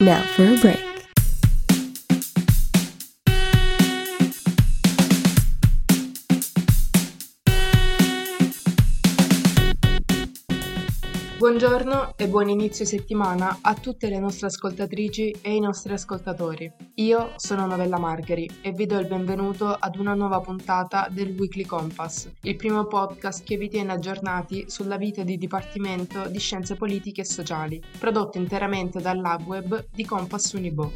Now for a break. Buongiorno e buon inizio settimana a tutte le nostre ascoltatrici e i nostri ascoltatori. Io sono Novella Margheri e vi do il benvenuto ad una nuova puntata del Weekly Compass, il primo podcast che vi tiene aggiornati sulla vita di Dipartimento di Scienze Politiche e Sociali, prodotto interamente dal Lab Web di Compass Unibo.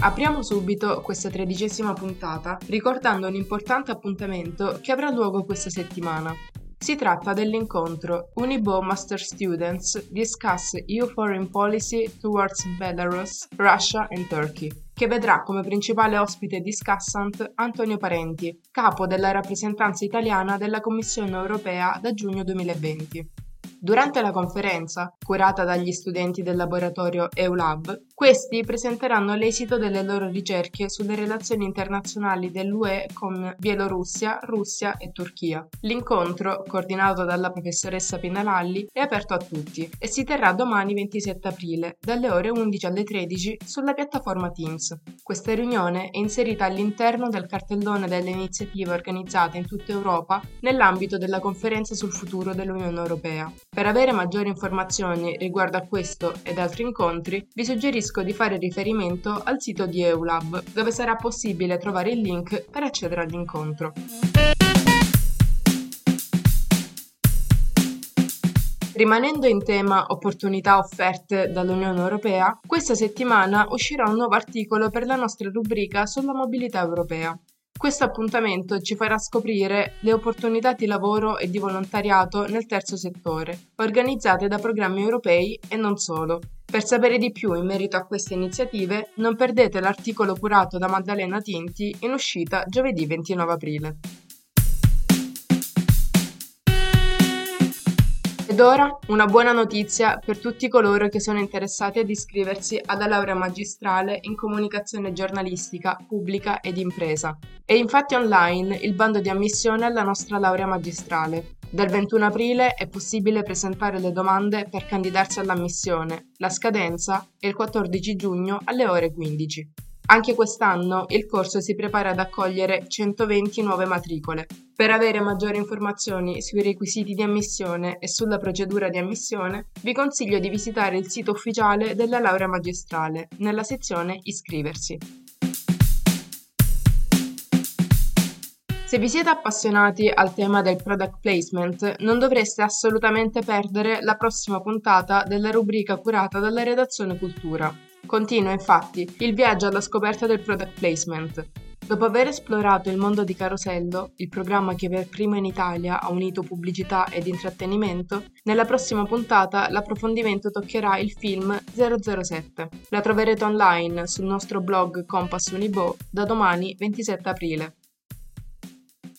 Apriamo subito questa tredicesima puntata ricordando un importante appuntamento che avrà luogo questa settimana. Si tratta dell'incontro Unibo Master Students Discuss EU Foreign Policy Towards Belarus, Russia and Turkey, che vedrà come principale ospite discussant Antonio Parenti, capo della rappresentanza italiana della Commissione europea da giugno 2020. Durante la conferenza, curata dagli studenti del laboratorio EULAB, questi presenteranno l'esito delle loro ricerche sulle relazioni internazionali dell'UE con Bielorussia, Russia e Turchia. L'incontro, coordinato dalla professoressa Pinalalli, è aperto a tutti e si terrà domani 27 aprile, dalle ore 11 alle 13, sulla piattaforma Teams. Questa riunione è inserita all'interno del cartellone delle iniziative organizzate in tutta Europa nell'ambito della conferenza sul futuro dell'Unione Europea. Per avere maggiori informazioni riguardo a questo ed altri incontri, vi suggerisco di fare riferimento al sito di EULAB, dove sarà possibile trovare il link per accedere all'incontro. Rimanendo in tema opportunità offerte dall'Unione Europea, questa settimana uscirà un nuovo articolo per la nostra rubrica sulla mobilità europea. Questo appuntamento ci farà scoprire le opportunità di lavoro e di volontariato nel terzo settore, organizzate da programmi europei e non solo. Per sapere di più in merito a queste iniziative, non perdete l'articolo curato da Maddalena Tinti in uscita giovedì 29 aprile. Ed ora una buona notizia per tutti coloro che sono interessati ad iscriversi alla laurea magistrale in comunicazione giornalistica, pubblica ed impresa. È infatti online il bando di ammissione alla nostra laurea magistrale. Dal 21 aprile è possibile presentare le domande per candidarsi all'ammissione. La scadenza è il 14 giugno alle ore 15. Anche quest'anno il corso si prepara ad accogliere 120 nuove matricole. Per avere maggiori informazioni sui requisiti di ammissione e sulla procedura di ammissione, vi consiglio di visitare il sito ufficiale della laurea magistrale nella sezione Iscriversi. Se vi siete appassionati al tema del product placement, non dovreste assolutamente perdere la prossima puntata della rubrica curata dalla redazione Cultura. Continua infatti il viaggio alla scoperta del product placement. Dopo aver esplorato il mondo di Carosello, il programma che per primo in Italia ha unito pubblicità ed intrattenimento, nella prossima puntata l'approfondimento toccherà il film 007. La troverete online sul nostro blog Compass Unibo da domani 27 aprile.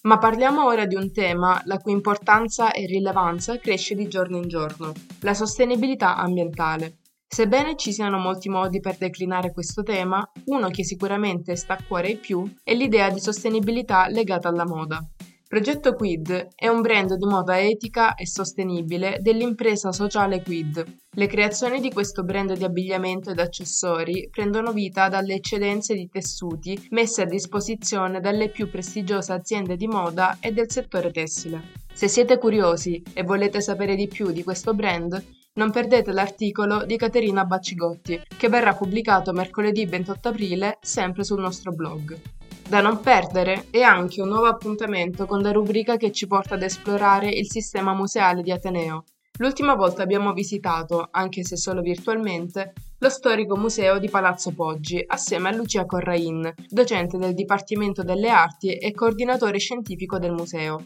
Ma parliamo ora di un tema la cui importanza e rilevanza cresce di giorno in giorno, la sostenibilità ambientale. Sebbene ci siano molti modi per declinare questo tema, uno che sicuramente sta a cuore ai più è l'idea di sostenibilità legata alla moda. Progetto Quid è un brand di moda etica e sostenibile dell'impresa sociale Quid. Le creazioni di questo brand di abbigliamento ed accessori prendono vita dalle eccedenze di tessuti messe a disposizione dalle più prestigiose aziende di moda e del settore tessile. Se siete curiosi e volete sapere di più di questo brand, non perdete l'articolo di Caterina Baccigotti, che verrà pubblicato mercoledì 28 aprile sempre sul nostro blog. Da non perdere è anche un nuovo appuntamento con la rubrica che ci porta ad esplorare il sistema museale di Ateneo. L'ultima volta abbiamo visitato, anche se solo virtualmente, lo storico museo di Palazzo Poggi, assieme a Lucia Corrain, docente del Dipartimento delle Arti e coordinatore scientifico del museo.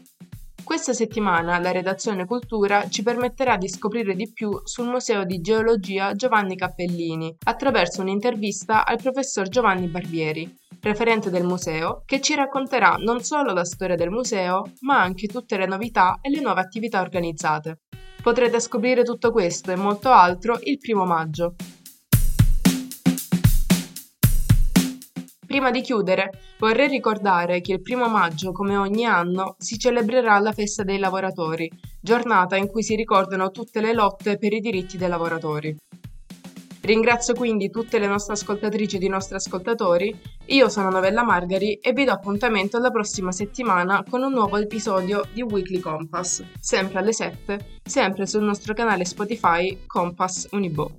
Questa settimana la redazione Cultura ci permetterà di scoprire di più sul Museo di Geologia Giovanni Cappellini attraverso un'intervista al professor Giovanni Barbieri, referente del museo, che ci racconterà non solo la storia del museo, ma anche tutte le novità e le nuove attività organizzate. Potrete scoprire tutto questo e molto altro il primo maggio. Prima di chiudere, vorrei ricordare che il primo maggio, come ogni anno, si celebrerà la festa dei lavoratori, giornata in cui si ricordano tutte le lotte per i diritti dei lavoratori. Ringrazio quindi tutte le nostre ascoltatrici e i nostri ascoltatori. Io sono Novella Margari e vi do appuntamento alla prossima settimana con un nuovo episodio di Weekly Compass, sempre alle 7, sempre sul nostro canale Spotify Compass Unibo.